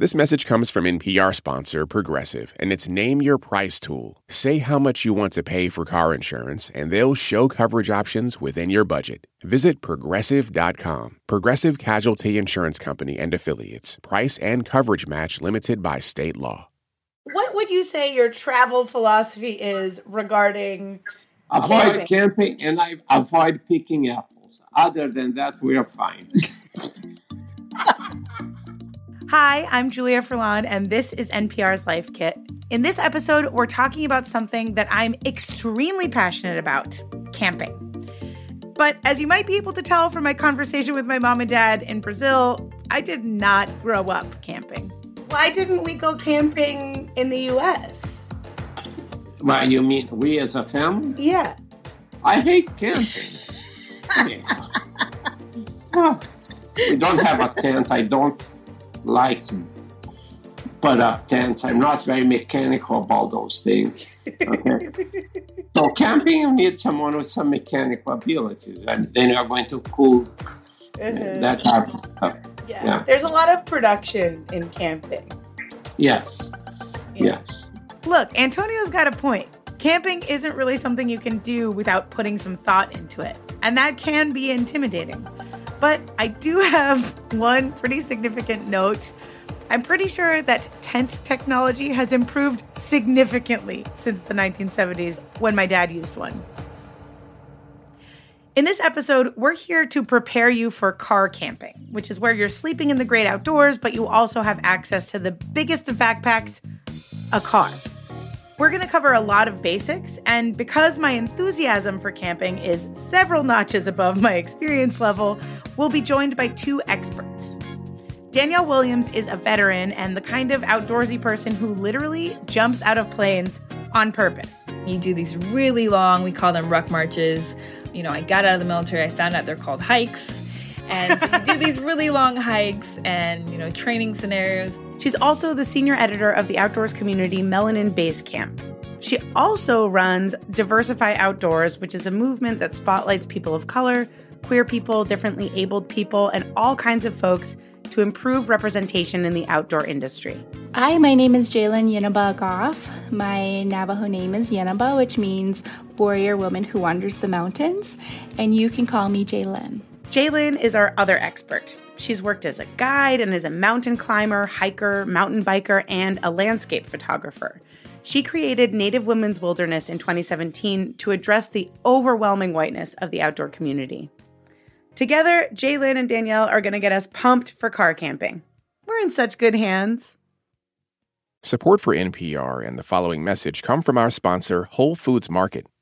This message comes from NPR sponsor Progressive and its Name Your Price tool. Say how much you want to pay for car insurance, and they'll show coverage options within your budget. Visit progressive.com. Progressive Casualty Insurance Company and Affiliates. Price and coverage match limited by state law. What would you say your travel philosophy is regarding avoid camping, camping and I avoid picking apples. Other than that, we are fine. Hi, I'm Julia Furlan, and this is NPR's Life Kit. In this episode, we're talking about something that I'm extremely passionate about camping. But as you might be able to tell from my conversation with my mom and dad in Brazil, I did not grow up camping. Why didn't we go camping in the US? Why, you mean we as a family? Yeah. I hate camping. oh, we don't have a tent. I don't like to put up tents. I'm not very mechanical about those things. Okay. so camping, you need someone with some mechanical abilities, and then you're going to cook. Mm-hmm. That type of stuff. Yeah. yeah. There's a lot of production in camping. Yes. Yeah. Yes. Look, Antonio's got a point. Camping isn't really something you can do without putting some thought into it, and that can be intimidating. But I do have one pretty significant note. I'm pretty sure that tent technology has improved significantly since the 1970s when my dad used one. In this episode, we're here to prepare you for car camping, which is where you're sleeping in the great outdoors, but you also have access to the biggest of backpacks a car. We're going to cover a lot of basics, and because my enthusiasm for camping is several notches above my experience level, we'll be joined by two experts. Danielle Williams is a veteran and the kind of outdoorsy person who literally jumps out of planes on purpose. You do these really long, we call them ruck marches. You know, I got out of the military, I found out they're called hikes. And so you do these really long hikes and, you know, training scenarios. She's also the senior editor of the outdoors community Melanin Base Camp. She also runs Diversify Outdoors, which is a movement that spotlights people of color, queer people, differently abled people, and all kinds of folks to improve representation in the outdoor industry. Hi, my name is Jaylyn Yenaba Gough. My Navajo name is Yenaba, which means warrior woman who wanders the mountains, and you can call me Jaylyn. Jaylyn is our other expert. She's worked as a guide and as a mountain climber, hiker, mountain biker, and a landscape photographer. She created Native Women's Wilderness in 2017 to address the overwhelming whiteness of the outdoor community. Together, Jaylyn and Danielle are going to get us pumped for car camping. We're in such good hands. Support for NPR and the following message come from our sponsor, Whole Foods Market.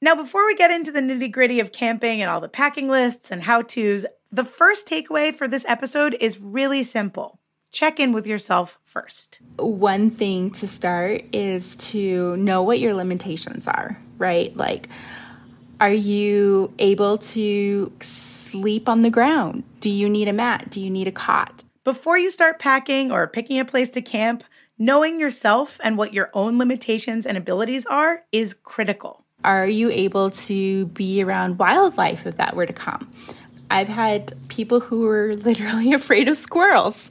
Now, before we get into the nitty gritty of camping and all the packing lists and how to's, the first takeaway for this episode is really simple check in with yourself first. One thing to start is to know what your limitations are, right? Like, are you able to sleep on the ground? Do you need a mat? Do you need a cot? Before you start packing or picking a place to camp, knowing yourself and what your own limitations and abilities are is critical. Are you able to be around wildlife if that were to come? I've had people who were literally afraid of squirrels.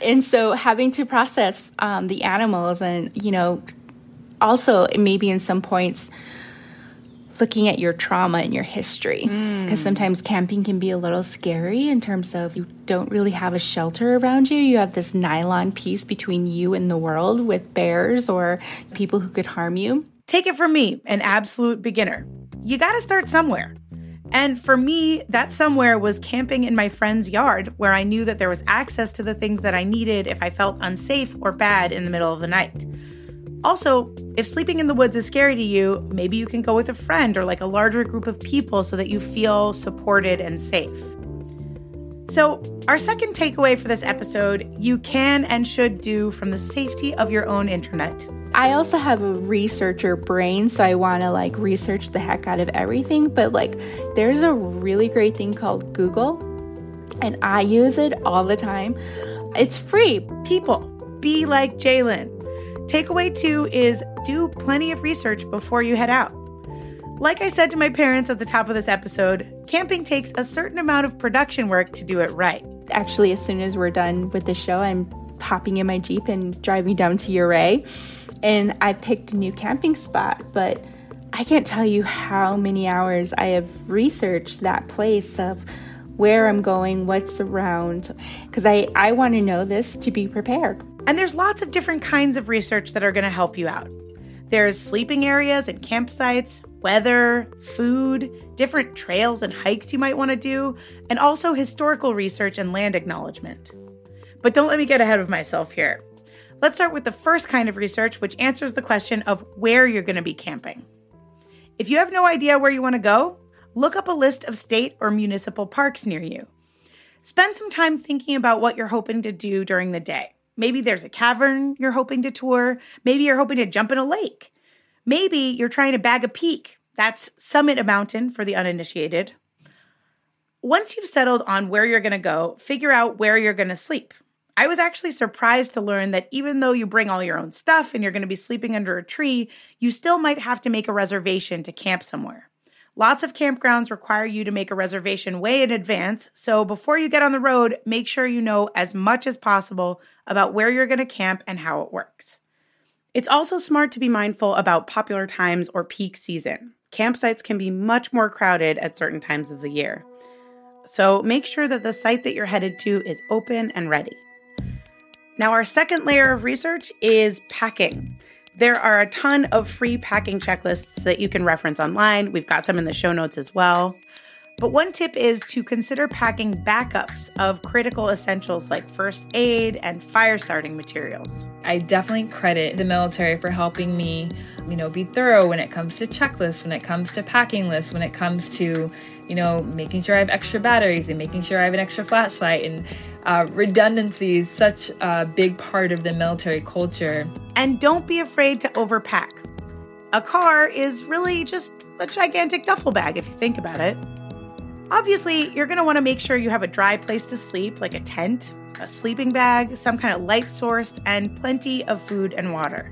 And so having to process um, the animals and, you know, also maybe in some points looking at your trauma and your history. Because sometimes camping can be a little scary in terms of you don't really have a shelter around you. You have this nylon piece between you and the world with bears or people who could harm you. Take it from me, an absolute beginner. You got to start somewhere. And for me, that somewhere was camping in my friend's yard where I knew that there was access to the things that I needed if I felt unsafe or bad in the middle of the night. Also, if sleeping in the woods is scary to you, maybe you can go with a friend or like a larger group of people so that you feel supported and safe. So, our second takeaway for this episode you can and should do from the safety of your own internet. I also have a researcher brain, so I want to like research the heck out of everything. But like, there's a really great thing called Google, and I use it all the time. It's free. People, be like Jaylyn. Takeaway two is do plenty of research before you head out. Like I said to my parents at the top of this episode, camping takes a certain amount of production work to do it right. Actually, as soon as we're done with the show, I'm hopping in my Jeep and driving down to Ouray. And I picked a new camping spot, but I can't tell you how many hours I have researched that place of where I'm going, what's around, because I, I want to know this to be prepared. And there's lots of different kinds of research that are going to help you out. There's sleeping areas and campsites, weather, food, different trails and hikes you might want to do, and also historical research and land acknowledgement. But don't let me get ahead of myself here. Let's start with the first kind of research, which answers the question of where you're going to be camping. If you have no idea where you want to go, look up a list of state or municipal parks near you. Spend some time thinking about what you're hoping to do during the day. Maybe there's a cavern you're hoping to tour. Maybe you're hoping to jump in a lake. Maybe you're trying to bag a peak. That's summit a mountain for the uninitiated. Once you've settled on where you're going to go, figure out where you're going to sleep. I was actually surprised to learn that even though you bring all your own stuff and you're going to be sleeping under a tree, you still might have to make a reservation to camp somewhere. Lots of campgrounds require you to make a reservation way in advance, so before you get on the road, make sure you know as much as possible about where you're going to camp and how it works. It's also smart to be mindful about popular times or peak season. Campsites can be much more crowded at certain times of the year. So make sure that the site that you're headed to is open and ready. Now, our second layer of research is packing. There are a ton of free packing checklists that you can reference online. We've got some in the show notes as well. But one tip is to consider packing backups of critical essentials like first aid and fire starting materials. I definitely credit the military for helping me, you know, be thorough when it comes to checklists, when it comes to packing lists, when it comes to, you know, making sure I have extra batteries and making sure I have an extra flashlight. And uh, redundancy is such a big part of the military culture. And don't be afraid to overpack. A car is really just a gigantic duffel bag if you think about it. Obviously, you're going to want to make sure you have a dry place to sleep, like a tent, a sleeping bag, some kind of light source, and plenty of food and water.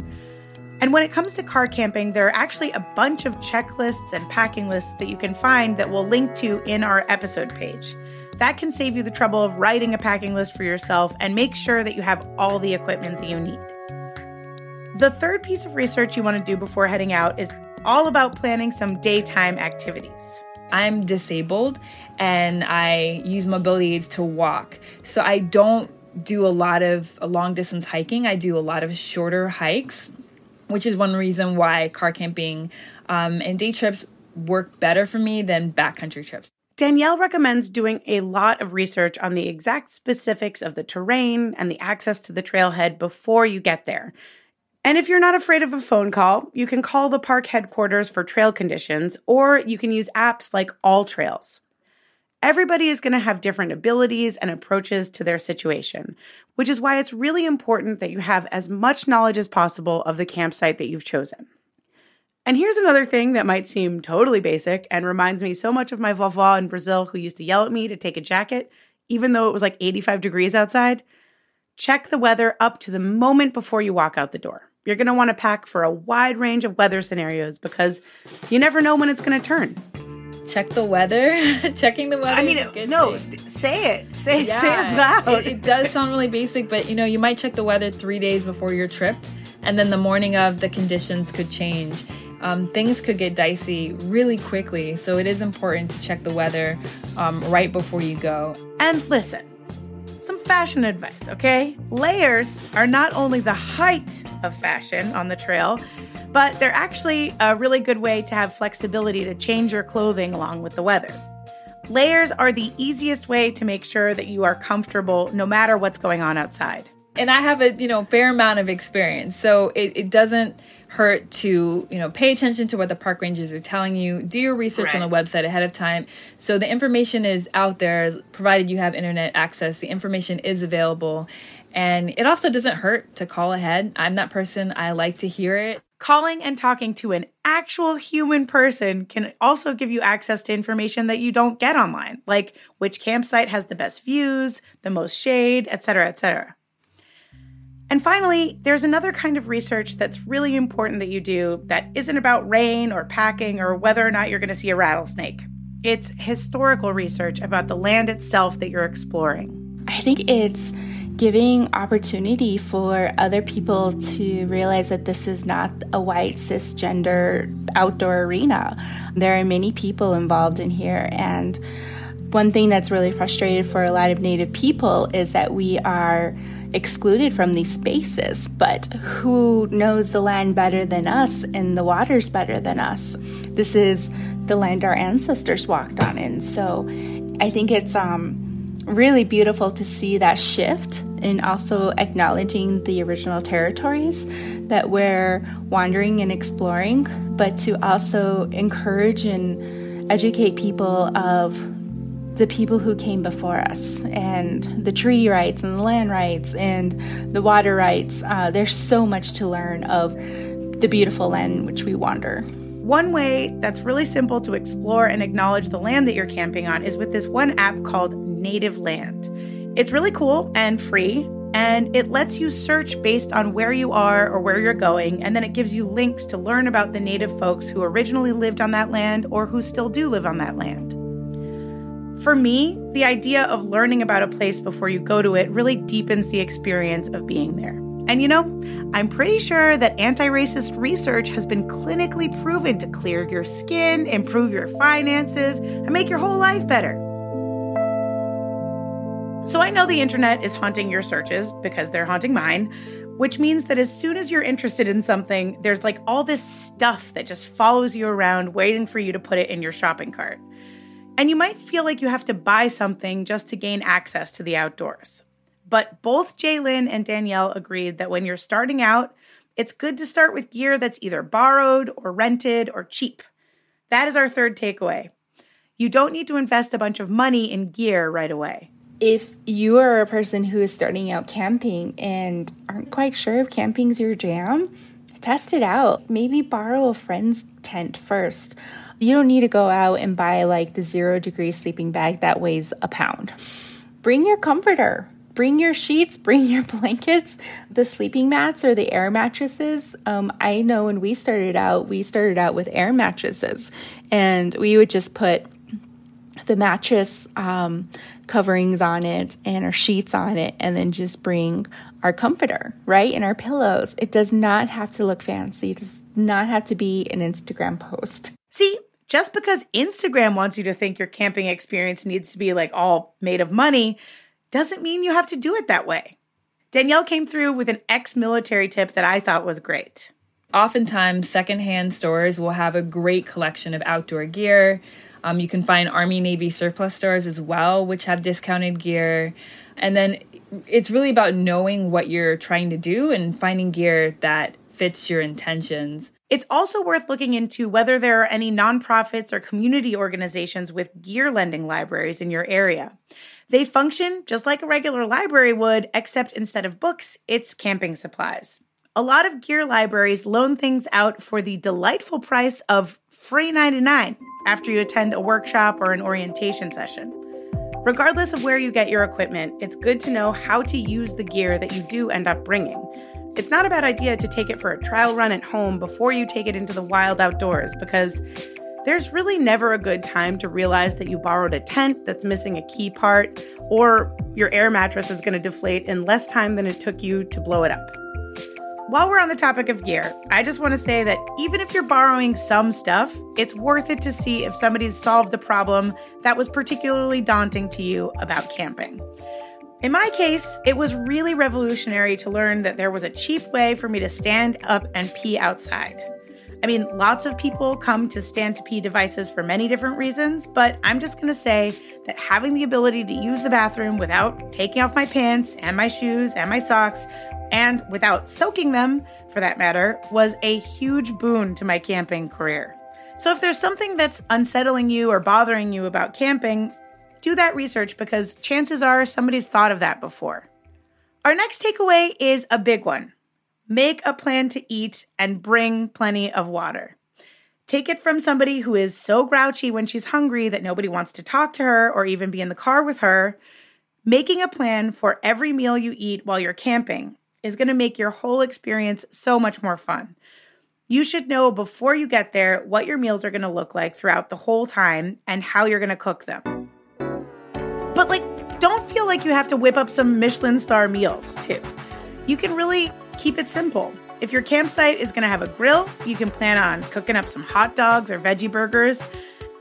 And when it comes to car camping, there are actually a bunch of checklists and packing lists that you can find that we'll link to in our episode page. That can save you the trouble of writing a packing list for yourself and make sure that you have all the equipment that you need. The third piece of research you want to do before heading out is all about planning some daytime activities. I'm disabled and I use mobility aids to walk. So I don't do a lot of long distance hiking. I do a lot of shorter hikes, which is one reason why car camping um, and day trips work better for me than backcountry trips. Danielle recommends doing a lot of research on the exact specifics of the terrain and the access to the trailhead before you get there. And if you're not afraid of a phone call, you can call the park headquarters for trail conditions, or you can use apps like AllTrails. Everybody is going to have different abilities and approaches to their situation, which is why it's really important that you have as much knowledge as possible of the campsite that you've chosen. And here's another thing that might seem totally basic and reminds me so much of my vovó in Brazil who used to yell at me to take a jacket, even though it was like 85 degrees outside. Check the weather up to the moment before you walk out the door. You're going to want to pack for a wide range of weather scenarios because you never know when it's going to turn. Check the weather. Checking the weather. I mean, good no, thing. say it. Say, Yeah, say it loud. It, it does sound really basic, but you know, you might check the weather three days before your trip, and then the morning of the conditions could change. um, things could get dicey really quickly. So it is important to check the weather um, right before you go. And listen, fashion advice, okay? Layers are not only the height of fashion on the trail, but they're actually a really good way to have flexibility to change your clothing along with the weather. Layers are the easiest way to make sure that you are comfortable no matter what's going on outside. And I have a, you know, fair amount of experience. So it, it doesn't hurt to, you know, pay attention to what the park rangers are telling you. Do your research right. on the website ahead of time. So the information is out there, provided you have internet access. The information is available. And it also doesn't hurt to call ahead. I'm that person. I like to hear it. Calling and talking to an actual human person can also give you access to information that you don't get online, like which campsite has the best views, the most shade, etc., etc. And finally, there's another kind of research that's really important that you do that isn't about rain or packing or whether or not you're going to see a rattlesnake. It's historical research about the land itself that you're exploring. I think it's giving opportunity for other people to realize that this is not a white cisgender outdoor arena. There are many people involved in here and one thing that's really frustrated for a lot of native people is that we are excluded from these spaces. But who knows the land better than us and the waters better than us? This is the land our ancestors walked on. And so I think it's um, really beautiful to see that shift and also acknowledging the original territories that we're wandering and exploring, but to also encourage and educate people of the people who came before us and the treaty rights and the land rights and the water rights. Uh, there's so much to learn of the beautiful land in which we wander. One way that's really simple to explore and acknowledge the land that you're camping on is with this one app called Native Land. It's really cool and free, and it lets you search based on where you are or where you're going, and then it gives you links to learn about the native folks who originally lived on that land or who still do live on that land. For me, the idea of learning about a place before you go to it really deepens the experience of being there. And you know, I'm pretty sure that anti racist research has been clinically proven to clear your skin, improve your finances, and make your whole life better. So I know the internet is haunting your searches because they're haunting mine, which means that as soon as you're interested in something, there's like all this stuff that just follows you around waiting for you to put it in your shopping cart. And you might feel like you have to buy something just to gain access to the outdoors. But both Jaylyn and Danielle agreed that when you're starting out, it's good to start with gear that's either borrowed or rented or cheap. That is our third takeaway. You don't need to invest a bunch of money in gear right away if you are a person who is starting out camping and aren't quite sure if camping's your jam, test it out. Maybe borrow a friend's tent first. You don't need to go out and buy like the zero degree sleeping bag that weighs a pound. Bring your comforter. Bring your sheets, bring your blankets, the sleeping mats or the air mattresses. Um, I know when we started out, we started out with air mattresses and we would just put the mattress um, coverings on it and our sheets on it, and then just bring our comforter, right? And our pillows. It does not have to look fancy. It does not have to be an Instagram post. See, just because Instagram wants you to think your camping experience needs to be like all made of money doesn't mean you have to do it that way. Danielle came through with an ex military tip that I thought was great. Oftentimes, secondhand stores will have a great collection of outdoor gear, um, you can find Army Navy surplus stores as well, which have discounted gear. And then it's really about knowing what you're trying to do and finding gear that fits your intentions. It's also worth looking into whether there are any nonprofits or community organizations with gear lending libraries in your area. They function just like a regular library would, except instead of books, it's camping supplies. A lot of gear libraries loan things out for the delightful price of free 99 after you attend a workshop or an orientation session. Regardless of where you get your equipment, it's good to know how to use the gear that you do end up bringing. It's not a bad idea to take it for a trial run at home before you take it into the wild outdoors because there's really never a good time to realize that you borrowed a tent that's missing a key part or your air mattress is going to deflate in less time than it took you to blow it up. while we're on the topic of gear, I just want to say that even if you're borrowing some stuff, it's worth it to see if somebody's solved a problem that was particularly daunting to you about camping. In my case, it was really revolutionary to learn that there was a cheap way for me to stand up and pee outside. I mean, lots of people come to stand to pee devices for many different reasons, but I'm just gonna say that having the ability to use the bathroom without taking off my pants and my shoes and my socks and without soaking them, for that matter, was a huge boon to my camping career. So if there's something that's unsettling you or bothering you about camping, do that research because chances are somebody's thought of that before. Our next takeaway is a big one. Make a plan to eat and bring plenty of water. Take it from somebody who is so grouchy when she's hungry that nobody wants to talk to her or even be in the car with her. Making a plan for every meal you eat while you're camping is going to make your whole experience so much more fun. You should know before you get there what your meals are going to look like throughout the whole time and how you're going to cook them. Feel like you have to whip up some Michelin star meals, too. You can really keep it simple. If your campsite is going to have a grill, you can plan on cooking up some hot dogs or veggie burgers.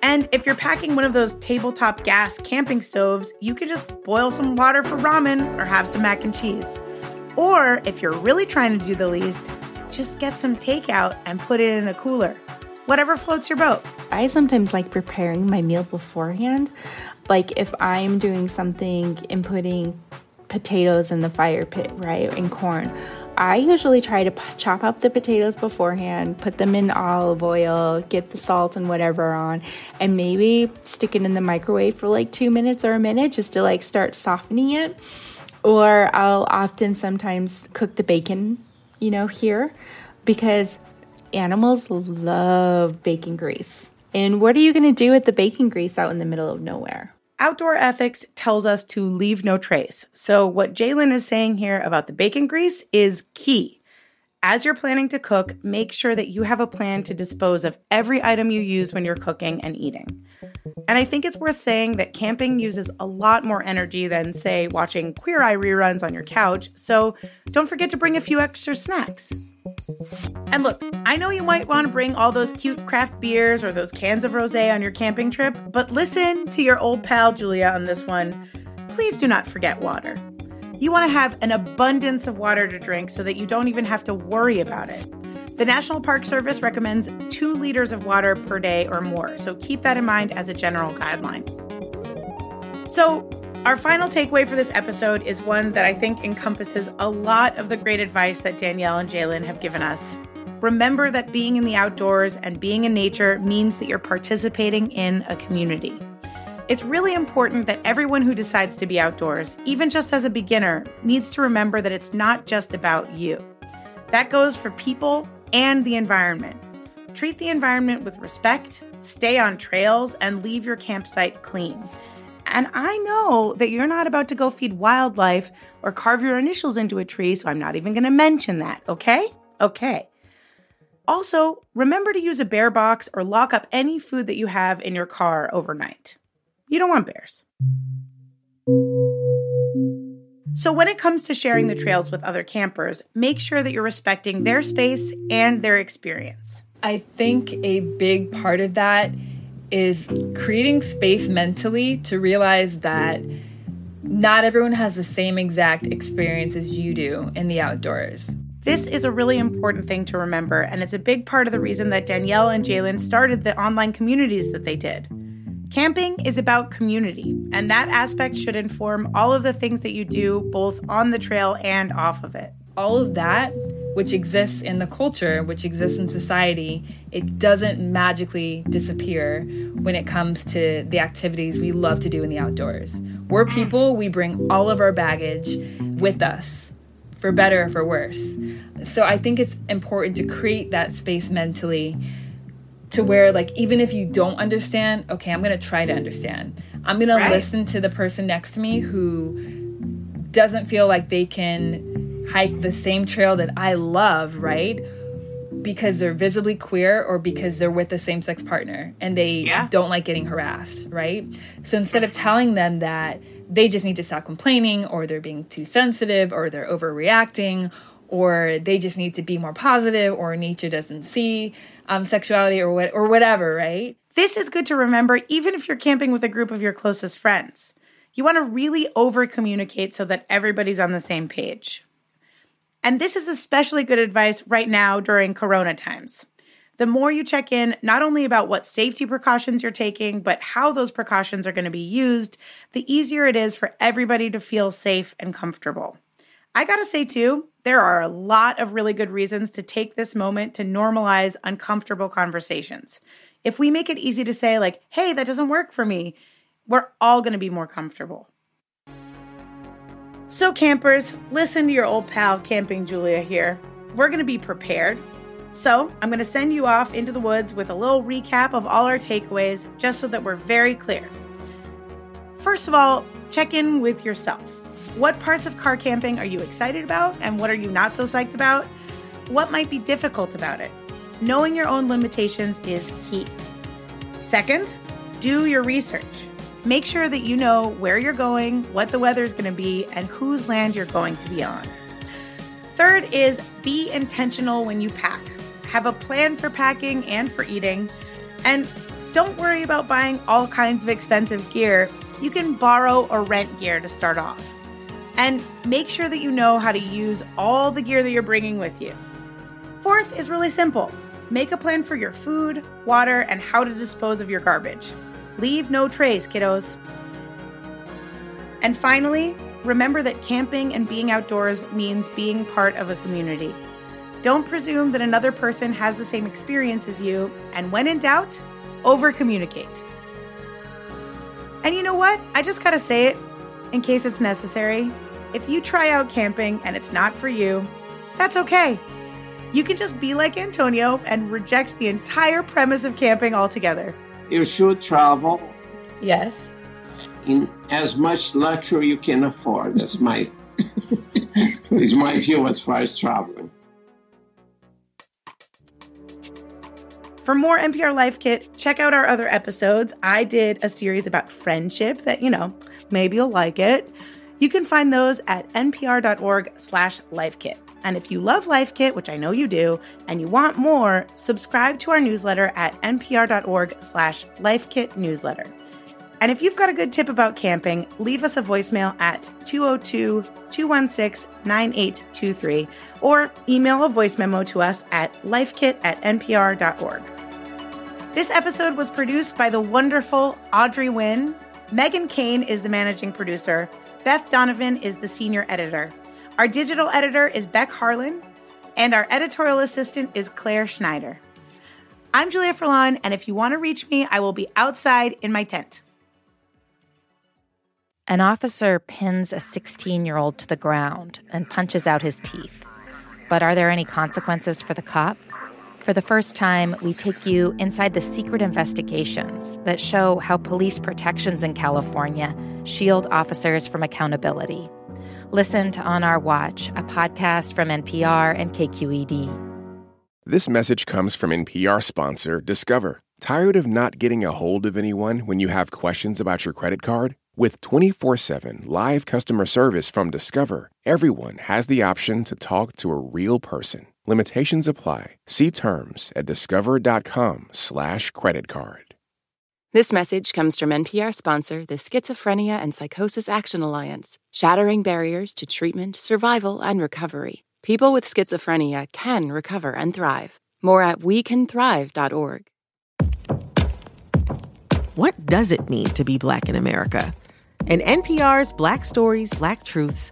And if you're packing one of those tabletop gas camping stoves, you can just boil some water for ramen or have some mac and cheese. Or if you're really trying to do the least, just get some takeout and put it in a cooler. Whatever floats your boat. I sometimes like preparing my meal beforehand. Like if I'm doing something and putting potatoes in the fire pit, right, and corn. I usually try to chop up the potatoes beforehand, put them in olive oil, get the salt and whatever on, and maybe stick it in the microwave for like two minutes or a minute just to like start softening it. Or I'll often sometimes cook the bacon, you know, here because animals love bacon grease. And what are you going to do with the bacon grease out in the middle of nowhere? Outdoor ethics tells us to leave no trace. So, what Jaylyn is saying here about the bacon grease is key. As you're planning to cook, make sure that you have a plan to dispose of every item you use when you're cooking and eating. And I think it's worth saying that camping uses a lot more energy than, say, watching Queer Eye reruns on your couch, so don't forget to bring a few extra snacks. And look, I know you might want to bring all those cute craft beers or those cans of rose on your camping trip, but listen to your old pal Julia on this one. Please do not forget water. You want to have an abundance of water to drink so that you don't even have to worry about it. The National Park Service recommends two liters of water per day or more, so keep that in mind as a general guideline. So, our final takeaway for this episode is one that I think encompasses a lot of the great advice that Danielle and Jaylyn have given us. Remember that being in the outdoors and being in nature means that you're participating in a community. It's really important that everyone who decides to be outdoors, even just as a beginner, needs to remember that it's not just about you. That goes for people and the environment. Treat the environment with respect, stay on trails, and leave your campsite clean. And I know that you're not about to go feed wildlife or carve your initials into a tree, so I'm not even going to mention that, okay? Okay. Also, remember to use a bear box or lock up any food that you have in your car overnight. You don't want bears. So, when it comes to sharing the trails with other campers, make sure that you're respecting their space and their experience. I think a big part of that is creating space mentally to realize that not everyone has the same exact experience as you do in the outdoors. This is a really important thing to remember, and it's a big part of the reason that Danielle and Jaylyn started the online communities that they did. Camping is about community, and that aspect should inform all of the things that you do both on the trail and off of it. All of that which exists in the culture, which exists in society, it doesn't magically disappear when it comes to the activities we love to do in the outdoors. We're people, we bring all of our baggage with us, for better or for worse. So I think it's important to create that space mentally to where mm. like even if you don't understand, okay, I'm to try to understand. I'm going right. listen to the person next to me who doesn't feel like they can hike the same trail that I love, right? Because they're visibly queer or because they're with the same sex partner and they yeah. don't like getting harassed, right? So instead of telling them that they just need to stop complaining or they're being too sensitive or they're overreacting or they just need to be more positive or nature doesn't see um, sexuality or what or whatever, right? This is good to remember even if you're camping with a group of your closest friends. You want to really over communicate so that everybody's on the same page. And this is especially good advice right now during corona times. The more you check in, not only about what safety precautions you're taking, but how those precautions are going to be used, the easier it is for everybody to feel safe and comfortable. I gotta say, too, there are a lot of really good reasons to take this moment to normalize uncomfortable conversations. If we make it easy to say, like, hey, that doesn't work for me, we're all gonna be more comfortable. So, campers, listen to your old pal, Camping Julia here. We're gonna be prepared. So, I'm gonna send you off into the woods with a little recap of all our takeaways just so that we're very clear. First of all, check in with yourself. What parts of car camping are you excited about and what are you not so psyched about? What might be difficult about it? Knowing your own limitations is key. Second, do your research. Make sure that you know where you're going, what the weather is going to be, and whose land you're going to be on. Third is be intentional when you pack. Have a plan for packing and for eating. And don't worry about buying all kinds of expensive gear. You can borrow or rent gear to start off. And make sure that you know how to use all the gear that you're bringing with you. Fourth is really simple make a plan for your food, water, and how to dispose of your garbage. Leave no trays, kiddos. And finally, remember that camping and being outdoors means being part of a community. Don't presume that another person has the same experience as you, and when in doubt, over communicate. And you know what? I just gotta say it in case it's necessary. If you try out camping and it's not for you, that's okay. You can just be like Antonio and reject the entire premise of camping altogether. You should travel Yes. in as much luxury you can afford. That's my is my view as far as traveling. For more NPR Life Kit, check out our other episodes. I did a series about friendship that, you know, maybe you'll like it. You can find those at npr.org slash lifekit. And if you love Life Kit, which I know you do, and you want more, subscribe to our newsletter at npr.org slash lifekit newsletter. And if you've got a good tip about camping, leave us a voicemail at 202 216 9823 or email a voice memo to us at lifekit at npr.org. This episode was produced by the wonderful Audrey Nguyen. Meghan Keane is the managing producer. Beth Donovan is the senior editor. Our digital editor is Beck Harlan, and our editorial assistant is Claire Schneider. I'm Julia Furlan, and if you want to reach me, I will be outside in my tent. An officer pins a 16 year old to the ground and punches out his teeth. But are there any consequences for the cop? For the first time, we take you inside the secret investigations that show how police protections in California shield officers from accountability. Listen to On Our Watch, a podcast from NPR and KQED. This message comes from NPR sponsor Discover. Tired of not getting a hold of anyone when you have questions about your credit card? With 24 7 live customer service from Discover, everyone has the option to talk to a real person. Limitations apply. See terms at discover.com/slash credit card. This message comes from NPR sponsor, the Schizophrenia and Psychosis Action Alliance, shattering barriers to treatment, survival, and recovery. People with schizophrenia can recover and thrive. More at wecanthrive.org. What does it mean to be Black in America? In NPR's Black Stories, Black Truths,